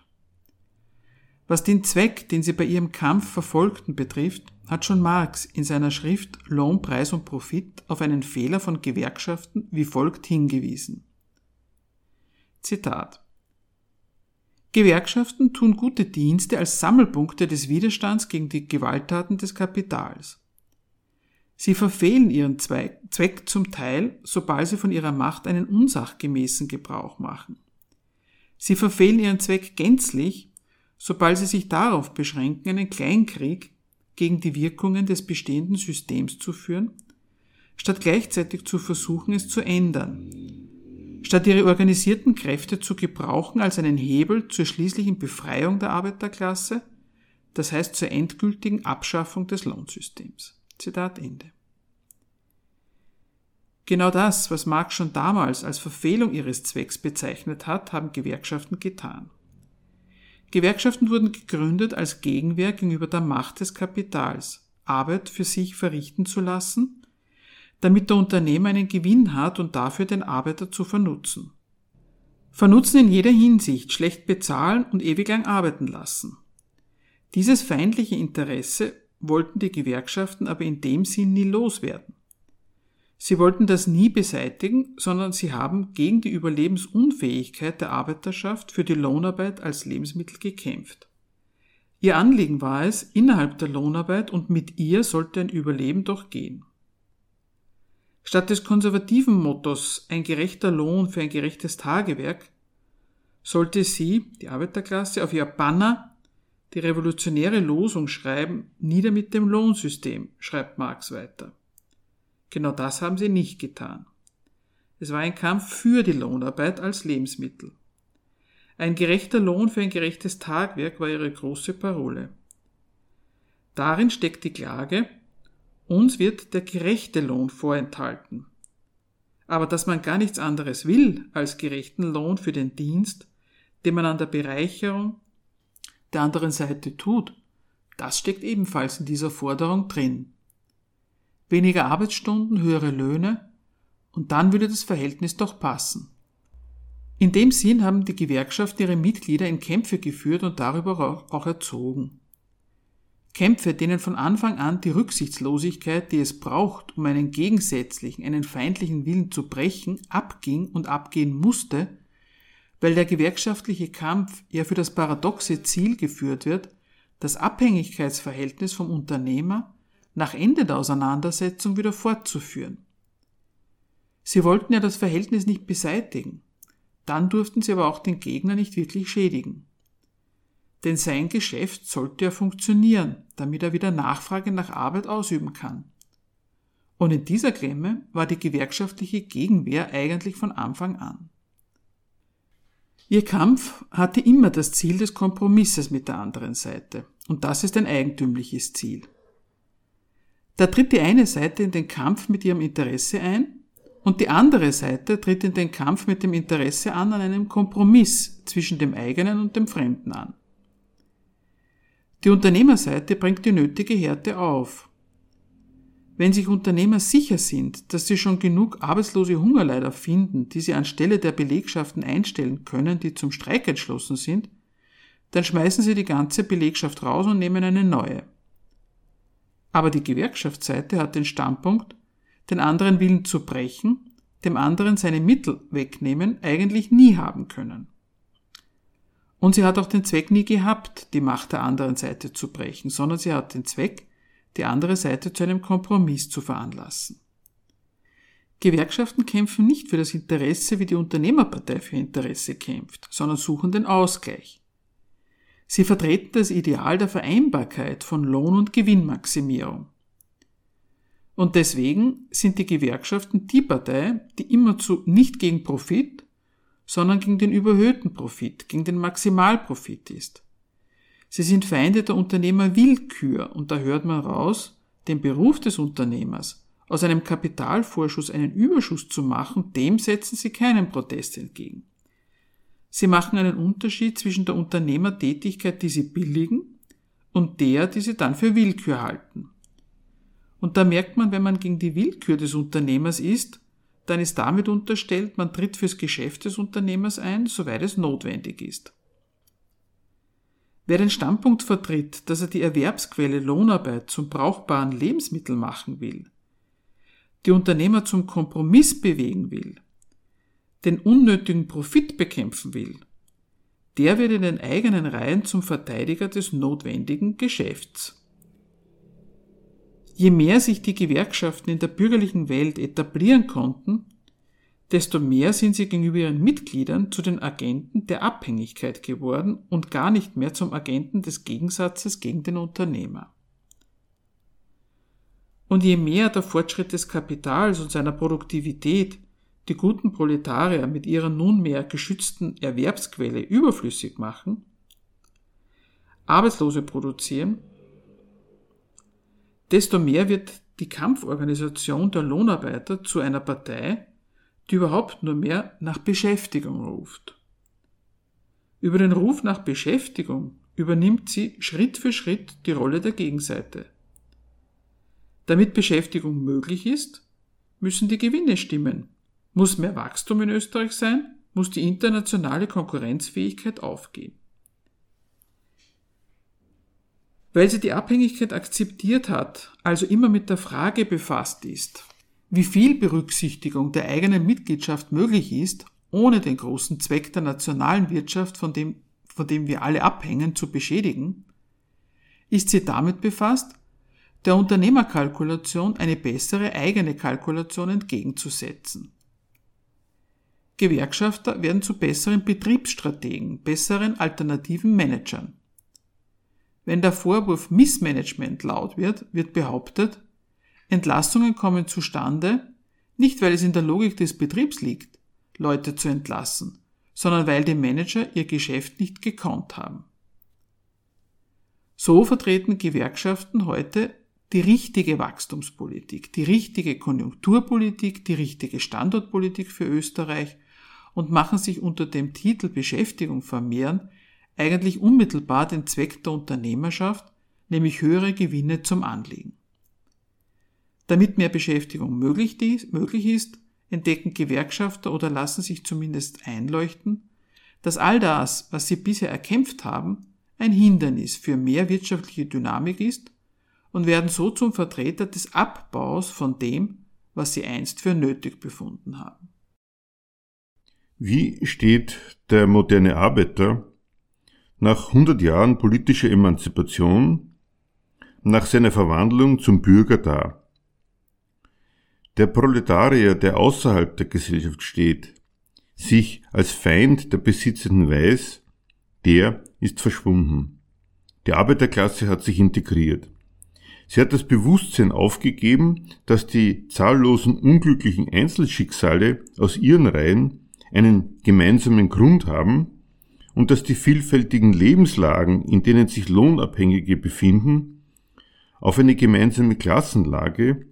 S1: Was den Zweck, den sie bei ihrem Kampf verfolgten, betrifft, hat schon Marx in seiner Schrift Lohn, Preis und Profit auf einen Fehler von Gewerkschaften wie folgt hingewiesen. Zitat Gewerkschaften tun gute Dienste als Sammelpunkte des Widerstands gegen die Gewalttaten des Kapitals. Sie verfehlen ihren Zweck zum Teil, sobald sie von ihrer Macht einen unsachgemäßen Gebrauch machen. Sie verfehlen ihren Zweck gänzlich, sobald sie sich darauf beschränken, einen Kleinkrieg gegen die Wirkungen des bestehenden Systems zu führen, statt gleichzeitig zu versuchen, es zu ändern, statt ihre organisierten Kräfte zu gebrauchen als einen Hebel zur schließlichen Befreiung der Arbeiterklasse, das heißt zur endgültigen Abschaffung des Lohnsystems. Zitat Ende. Genau das, was Marx schon damals als Verfehlung ihres Zwecks bezeichnet hat, haben Gewerkschaften getan. Gewerkschaften wurden gegründet als Gegenwehr gegenüber der Macht des Kapitals, Arbeit für sich verrichten zu lassen damit der Unternehmer einen Gewinn hat und dafür den Arbeiter zu vernutzen. Vernutzen in jeder Hinsicht, schlecht bezahlen und ewig lang arbeiten lassen. Dieses feindliche Interesse wollten die Gewerkschaften aber in dem Sinn nie loswerden. Sie wollten das nie beseitigen, sondern sie haben gegen die Überlebensunfähigkeit der Arbeiterschaft für die Lohnarbeit als Lebensmittel gekämpft. Ihr Anliegen war es, innerhalb der Lohnarbeit und mit ihr sollte ein Überleben doch gehen. Statt des konservativen Mottos ein gerechter Lohn für ein gerechtes Tagewerk sollte sie, die Arbeiterklasse, auf ihr Banner die revolutionäre Losung schreiben, nieder mit dem Lohnsystem, schreibt Marx weiter. Genau das haben sie nicht getan. Es war ein Kampf für die Lohnarbeit als Lebensmittel. Ein gerechter Lohn für ein gerechtes Tagwerk war ihre große Parole. Darin steckt die Klage, uns wird der gerechte Lohn vorenthalten. Aber dass man gar nichts anderes will als gerechten Lohn für den Dienst, den man an der Bereicherung der anderen Seite tut, das steckt ebenfalls in dieser Forderung drin. Weniger Arbeitsstunden, höhere Löhne, und dann würde das Verhältnis doch passen. In dem Sinn haben die Gewerkschaften ihre Mitglieder in Kämpfe geführt und darüber auch erzogen. Kämpfe, denen von Anfang an die Rücksichtslosigkeit, die es braucht, um einen gegensätzlichen, einen feindlichen Willen zu brechen, abging und abgehen musste, weil der gewerkschaftliche Kampf ja für das paradoxe Ziel geführt wird, das Abhängigkeitsverhältnis vom Unternehmer nach Ende der Auseinandersetzung wieder fortzuführen. Sie wollten ja das Verhältnis nicht beseitigen, dann durften sie aber auch den Gegner nicht wirklich schädigen. Denn sein Geschäft sollte ja funktionieren, damit er wieder Nachfrage nach Arbeit ausüben kann. Und in dieser Klemme war die gewerkschaftliche Gegenwehr eigentlich von Anfang an. Ihr Kampf hatte immer das Ziel des Kompromisses mit der anderen Seite. Und das ist ein eigentümliches Ziel. Da tritt die eine Seite in den Kampf mit ihrem Interesse ein und die andere Seite tritt in den Kampf mit dem Interesse an an einem Kompromiss zwischen dem eigenen und dem Fremden an. Die Unternehmerseite bringt die nötige Härte auf. Wenn sich Unternehmer sicher sind, dass sie schon genug arbeitslose Hungerleider finden, die sie anstelle der Belegschaften einstellen können, die zum Streik entschlossen sind, dann schmeißen sie die ganze Belegschaft raus und nehmen eine neue. Aber die Gewerkschaftsseite hat den Standpunkt, den anderen Willen zu brechen, dem anderen seine Mittel wegnehmen, eigentlich nie haben können. Und sie hat auch den Zweck nie gehabt, die Macht der anderen Seite zu brechen, sondern sie hat den Zweck, die andere Seite zu einem Kompromiss zu veranlassen. Gewerkschaften kämpfen nicht für das Interesse, wie die Unternehmerpartei für Interesse kämpft, sondern suchen den Ausgleich. Sie vertreten das Ideal der Vereinbarkeit von Lohn- und Gewinnmaximierung. Und deswegen sind die Gewerkschaften die Partei, die immerzu nicht gegen Profit, sondern gegen den überhöhten Profit, gegen den Maximalprofit ist. Sie sind Feinde der Unternehmerwillkür und da hört man raus, den Beruf des Unternehmers, aus einem Kapitalvorschuss einen Überschuss zu machen, dem setzen sie keinen Protest entgegen. Sie machen einen Unterschied zwischen der Unternehmertätigkeit, die sie billigen, und der, die sie dann für Willkür halten. Und da merkt man, wenn man gegen die Willkür des Unternehmers ist, dann ist damit unterstellt, man tritt fürs Geschäft des Unternehmers ein, soweit es notwendig ist. Wer den Standpunkt vertritt, dass er die Erwerbsquelle Lohnarbeit zum brauchbaren Lebensmittel machen will, die Unternehmer zum Kompromiss bewegen will, den unnötigen Profit bekämpfen will, der wird in den eigenen Reihen zum Verteidiger des notwendigen Geschäfts. Je mehr sich die Gewerkschaften in der bürgerlichen Welt etablieren konnten, desto mehr sind sie gegenüber ihren Mitgliedern zu den Agenten der Abhängigkeit geworden und gar nicht mehr zum Agenten des Gegensatzes gegen den Unternehmer. Und je mehr der Fortschritt des Kapitals und seiner Produktivität die guten Proletarier mit ihrer nunmehr geschützten Erwerbsquelle überflüssig machen, Arbeitslose produzieren desto mehr wird die Kampforganisation der Lohnarbeiter zu einer Partei, die überhaupt nur mehr nach Beschäftigung ruft. Über den Ruf nach Beschäftigung übernimmt sie Schritt für Schritt die Rolle der Gegenseite. Damit Beschäftigung möglich ist, müssen die Gewinne stimmen. Muss mehr Wachstum in Österreich sein, muss die internationale Konkurrenzfähigkeit aufgehen. Weil sie die Abhängigkeit akzeptiert hat, also immer mit der Frage befasst ist, wie viel Berücksichtigung der eigenen Mitgliedschaft möglich ist, ohne den großen Zweck der nationalen Wirtschaft, von dem, von dem wir alle abhängen, zu beschädigen, ist sie damit befasst, der Unternehmerkalkulation eine bessere eigene Kalkulation entgegenzusetzen. Gewerkschafter werden zu besseren Betriebsstrategen, besseren alternativen Managern. Wenn der Vorwurf Missmanagement laut wird, wird behauptet, Entlassungen kommen zustande, nicht weil es in der Logik des Betriebs liegt, Leute zu entlassen, sondern weil die Manager ihr Geschäft nicht gekonnt haben. So vertreten Gewerkschaften heute die richtige Wachstumspolitik, die richtige Konjunkturpolitik, die richtige Standortpolitik für Österreich und machen sich unter dem Titel Beschäftigung vermehren eigentlich unmittelbar den Zweck der Unternehmerschaft, nämlich höhere Gewinne zum Anliegen. Damit mehr Beschäftigung möglich ist, entdecken Gewerkschafter oder lassen sich zumindest einleuchten, dass all das, was sie bisher erkämpft haben, ein Hindernis für mehr wirtschaftliche Dynamik ist und werden so zum Vertreter des Abbaus von dem, was sie einst für nötig befunden haben.
S2: Wie steht der moderne Arbeiter nach 100 Jahren politischer Emanzipation, nach seiner Verwandlung zum Bürger dar. Der Proletarier, der außerhalb der Gesellschaft steht, sich als Feind der Besitzenden weiß, der ist verschwunden. Die Arbeiterklasse hat sich integriert. Sie hat das Bewusstsein aufgegeben, dass die zahllosen unglücklichen Einzelschicksale aus ihren Reihen einen gemeinsamen Grund haben und dass die vielfältigen Lebenslagen, in denen sich Lohnabhängige befinden, auf eine gemeinsame Klassenlage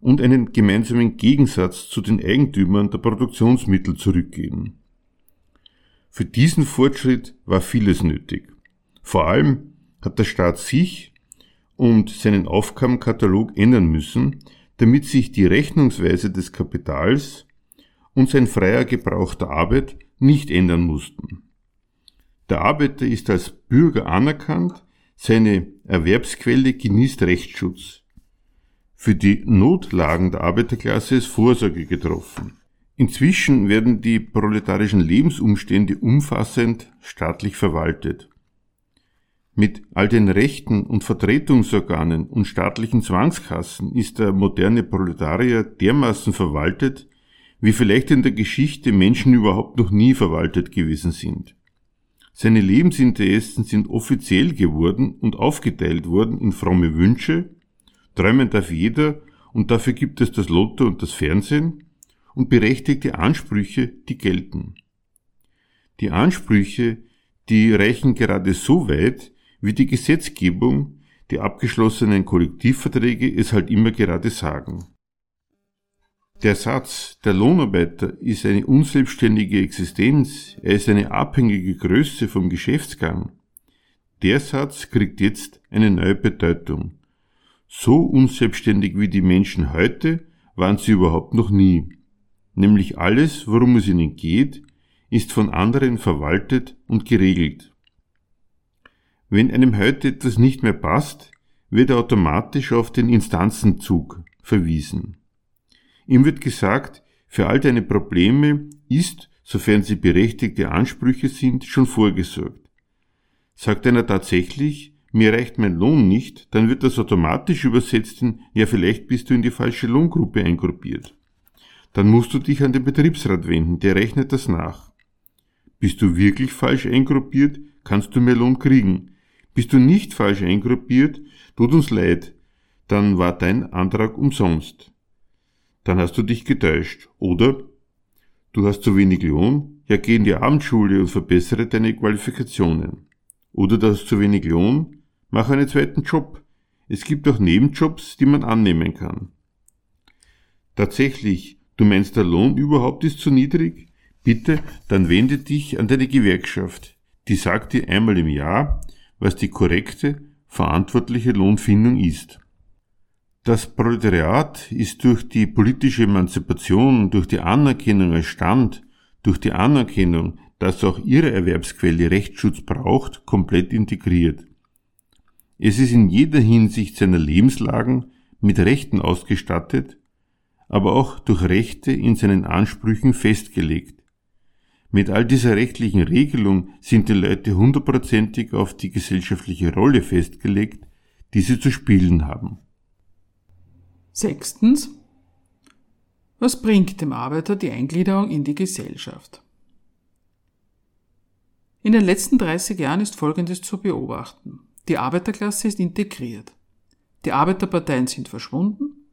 S2: und einen gemeinsamen Gegensatz zu den Eigentümern der Produktionsmittel zurückgehen. Für diesen Fortschritt war vieles nötig. Vor allem hat der Staat sich und seinen Aufgabenkatalog ändern müssen, damit sich die Rechnungsweise des Kapitals und sein freier Gebrauch der Arbeit nicht ändern mussten. Der Arbeiter ist als Bürger anerkannt, seine Erwerbsquelle genießt Rechtsschutz. Für die Notlagen der Arbeiterklasse ist Vorsorge getroffen. Inzwischen werden die proletarischen Lebensumstände umfassend staatlich verwaltet. Mit all den Rechten und Vertretungsorganen und staatlichen Zwangskassen ist der moderne Proletarier dermaßen verwaltet, wie vielleicht in der Geschichte Menschen überhaupt noch nie verwaltet gewesen sind. Seine Lebensinteressen sind offiziell geworden und aufgeteilt worden in fromme Wünsche, träumen darf jeder und dafür gibt es das Lotto und das Fernsehen und berechtigte Ansprüche, die gelten. Die Ansprüche, die reichen gerade so weit, wie die Gesetzgebung, die abgeschlossenen Kollektivverträge es halt immer gerade sagen. Der Satz, der Lohnarbeiter ist eine unselbstständige Existenz, er ist eine abhängige Größe vom Geschäftsgang. Der Satz kriegt jetzt eine neue Bedeutung. So unselbstständig wie die Menschen heute waren sie überhaupt noch nie. Nämlich alles, worum es ihnen geht, ist von anderen verwaltet und geregelt. Wenn einem heute etwas nicht mehr passt, wird er automatisch auf den Instanzenzug verwiesen. Ihm wird gesagt, für all deine Probleme ist, sofern sie berechtigte Ansprüche sind, schon vorgesorgt. Sagt einer tatsächlich, mir reicht mein Lohn nicht, dann wird das automatisch übersetzt in, ja vielleicht bist du in die falsche Lohngruppe eingruppiert. Dann musst du dich an den Betriebsrat wenden, der rechnet das nach. Bist du wirklich falsch eingruppiert, kannst du mehr Lohn kriegen. Bist du nicht falsch eingruppiert, tut uns leid, dann war dein Antrag umsonst. Dann hast du dich getäuscht, oder? Du hast zu wenig Lohn? Ja, geh in die Abendschule und verbessere deine Qualifikationen. Oder du hast zu wenig Lohn? Mach einen zweiten Job. Es gibt auch Nebenjobs, die man annehmen kann. Tatsächlich, du meinst der Lohn überhaupt ist zu niedrig? Bitte, dann wende dich an deine Gewerkschaft. Die sagt dir einmal im Jahr, was die korrekte, verantwortliche Lohnfindung ist. Das Proletariat ist durch die politische Emanzipation, durch die Anerkennung als Stand, durch die Anerkennung, dass auch ihre Erwerbsquelle Rechtsschutz braucht, komplett integriert. Es ist in jeder Hinsicht seiner Lebenslagen mit Rechten ausgestattet, aber auch durch Rechte in seinen Ansprüchen festgelegt. Mit all dieser rechtlichen Regelung sind die Leute hundertprozentig auf die gesellschaftliche Rolle festgelegt, die sie zu spielen haben.
S1: Sechstens. Was bringt dem Arbeiter die Eingliederung in die Gesellschaft? In den letzten 30 Jahren ist Folgendes zu beobachten. Die Arbeiterklasse ist integriert. Die Arbeiterparteien sind verschwunden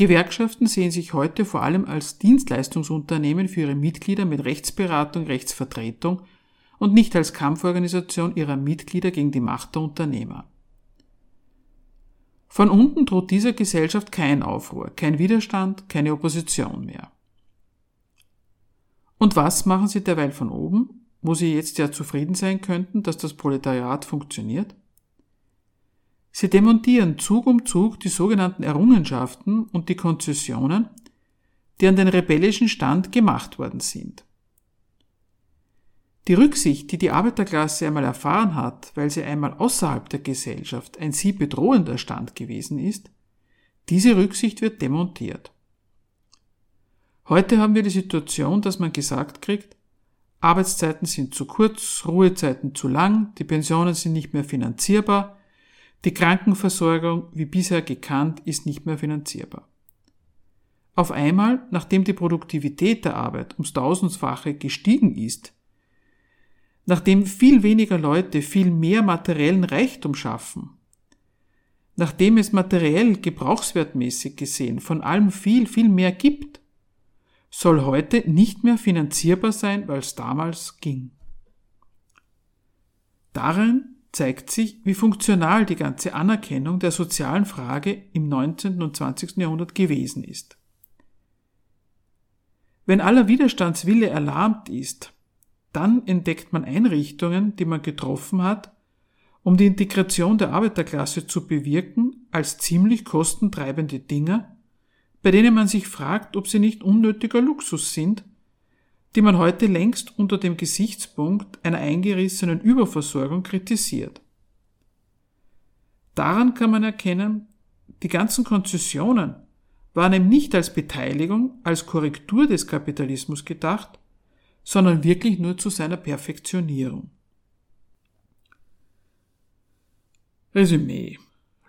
S1: Gewerkschaften sehen sich heute vor allem als Dienstleistungsunternehmen für ihre Mitglieder mit Rechtsberatung, Rechtsvertretung und nicht als Kampforganisation ihrer Mitglieder gegen die Macht der Unternehmer. Von unten droht dieser Gesellschaft kein Aufruhr, kein Widerstand, keine Opposition mehr. Und was machen sie derweil von oben, wo sie jetzt ja zufrieden sein könnten, dass das Proletariat funktioniert? Sie demontieren Zug um Zug die sogenannten Errungenschaften und die Konzessionen, die an den rebellischen Stand gemacht worden sind. Die Rücksicht, die die Arbeiterklasse einmal erfahren hat, weil sie einmal außerhalb der Gesellschaft ein sie bedrohender Stand gewesen ist, diese Rücksicht wird demontiert. Heute haben wir die Situation, dass man gesagt kriegt, Arbeitszeiten sind zu kurz, Ruhezeiten zu lang, die Pensionen sind nicht mehr finanzierbar, die Krankenversorgung, wie bisher gekannt, ist nicht mehr finanzierbar. Auf einmal, nachdem die Produktivität der Arbeit ums tausendfache gestiegen ist, nachdem viel weniger Leute viel mehr materiellen Reichtum schaffen, nachdem es materiell gebrauchswertmäßig gesehen von allem viel, viel mehr gibt, soll heute nicht mehr finanzierbar sein, weil es damals ging. Darin zeigt sich, wie funktional die ganze Anerkennung der sozialen Frage im 19. und 20. Jahrhundert gewesen ist. Wenn aller Widerstandswille erlahmt ist, dann entdeckt man Einrichtungen, die man getroffen hat, um die Integration der Arbeiterklasse zu bewirken, als ziemlich kostentreibende Dinge, bei denen man sich fragt, ob sie nicht unnötiger Luxus sind, die man heute längst unter dem Gesichtspunkt einer eingerissenen Überversorgung kritisiert. Daran kann man erkennen, die ganzen Konzessionen waren eben nicht als Beteiligung, als Korrektur des Kapitalismus gedacht, sondern wirklich nur zu seiner Perfektionierung. Resümee.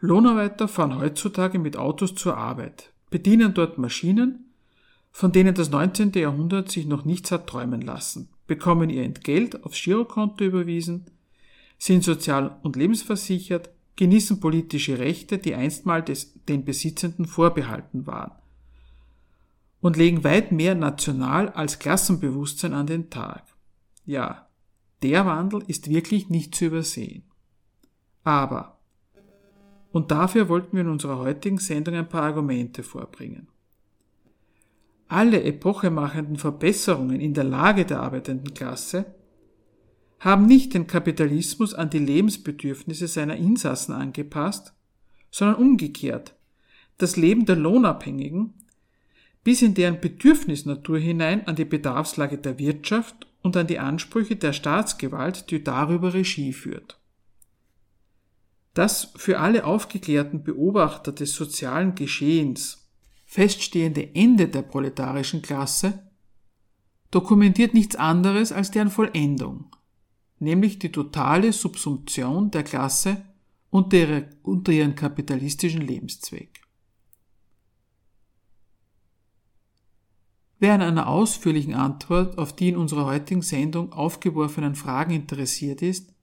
S1: Lohnarbeiter fahren heutzutage mit Autos zur Arbeit, bedienen dort Maschinen, von denen das 19. Jahrhundert sich noch nichts hat träumen lassen, bekommen ihr Entgelt aufs Girokonto überwiesen, sind sozial und lebensversichert, genießen politische Rechte, die einstmal des, den Besitzenden vorbehalten waren und legen weit mehr National- als Klassenbewusstsein an den Tag. Ja, der Wandel ist wirklich nicht zu übersehen. Aber, und dafür wollten wir in unserer heutigen Sendung ein paar Argumente vorbringen. Alle epochemachenden Verbesserungen in der Lage der arbeitenden Klasse haben nicht den Kapitalismus an die Lebensbedürfnisse seiner Insassen angepasst, sondern umgekehrt das Leben der Lohnabhängigen bis in deren Bedürfnisnatur hinein an die Bedarfslage der Wirtschaft und an die Ansprüche der Staatsgewalt, die darüber Regie führt. Das für alle aufgeklärten Beobachter des sozialen Geschehens feststehende Ende der proletarischen Klasse dokumentiert nichts anderes als deren Vollendung, nämlich die totale Subsumption der Klasse unter, ihren kapitalistischen Lebenszweck. Wer an einer ausführlichen Antwort auf die in unserer heutigen Sendung aufgeworfenen Fragen interessiert ist,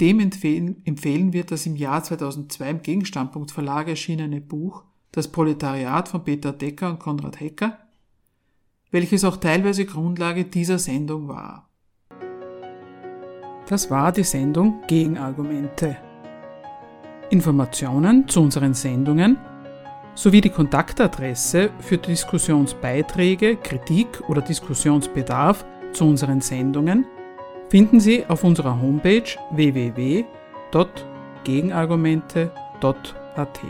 S1: dem empfehlen, empfehlen wir das im Jahr 2002 im Gegenstandpunkt Verlag erschienene Buch Das Proletariat von Peter Decker und Konrad Hecker, welches auch teilweise Grundlage dieser Sendung war. Das war die Sendung Gegenargumente. Informationen zu unseren Sendungen sowie die Kontaktadresse für Diskussionsbeiträge, Kritik oder Diskussionsbedarf zu unseren Sendungen finden Sie auf unserer Homepage www.gegenargumente.at.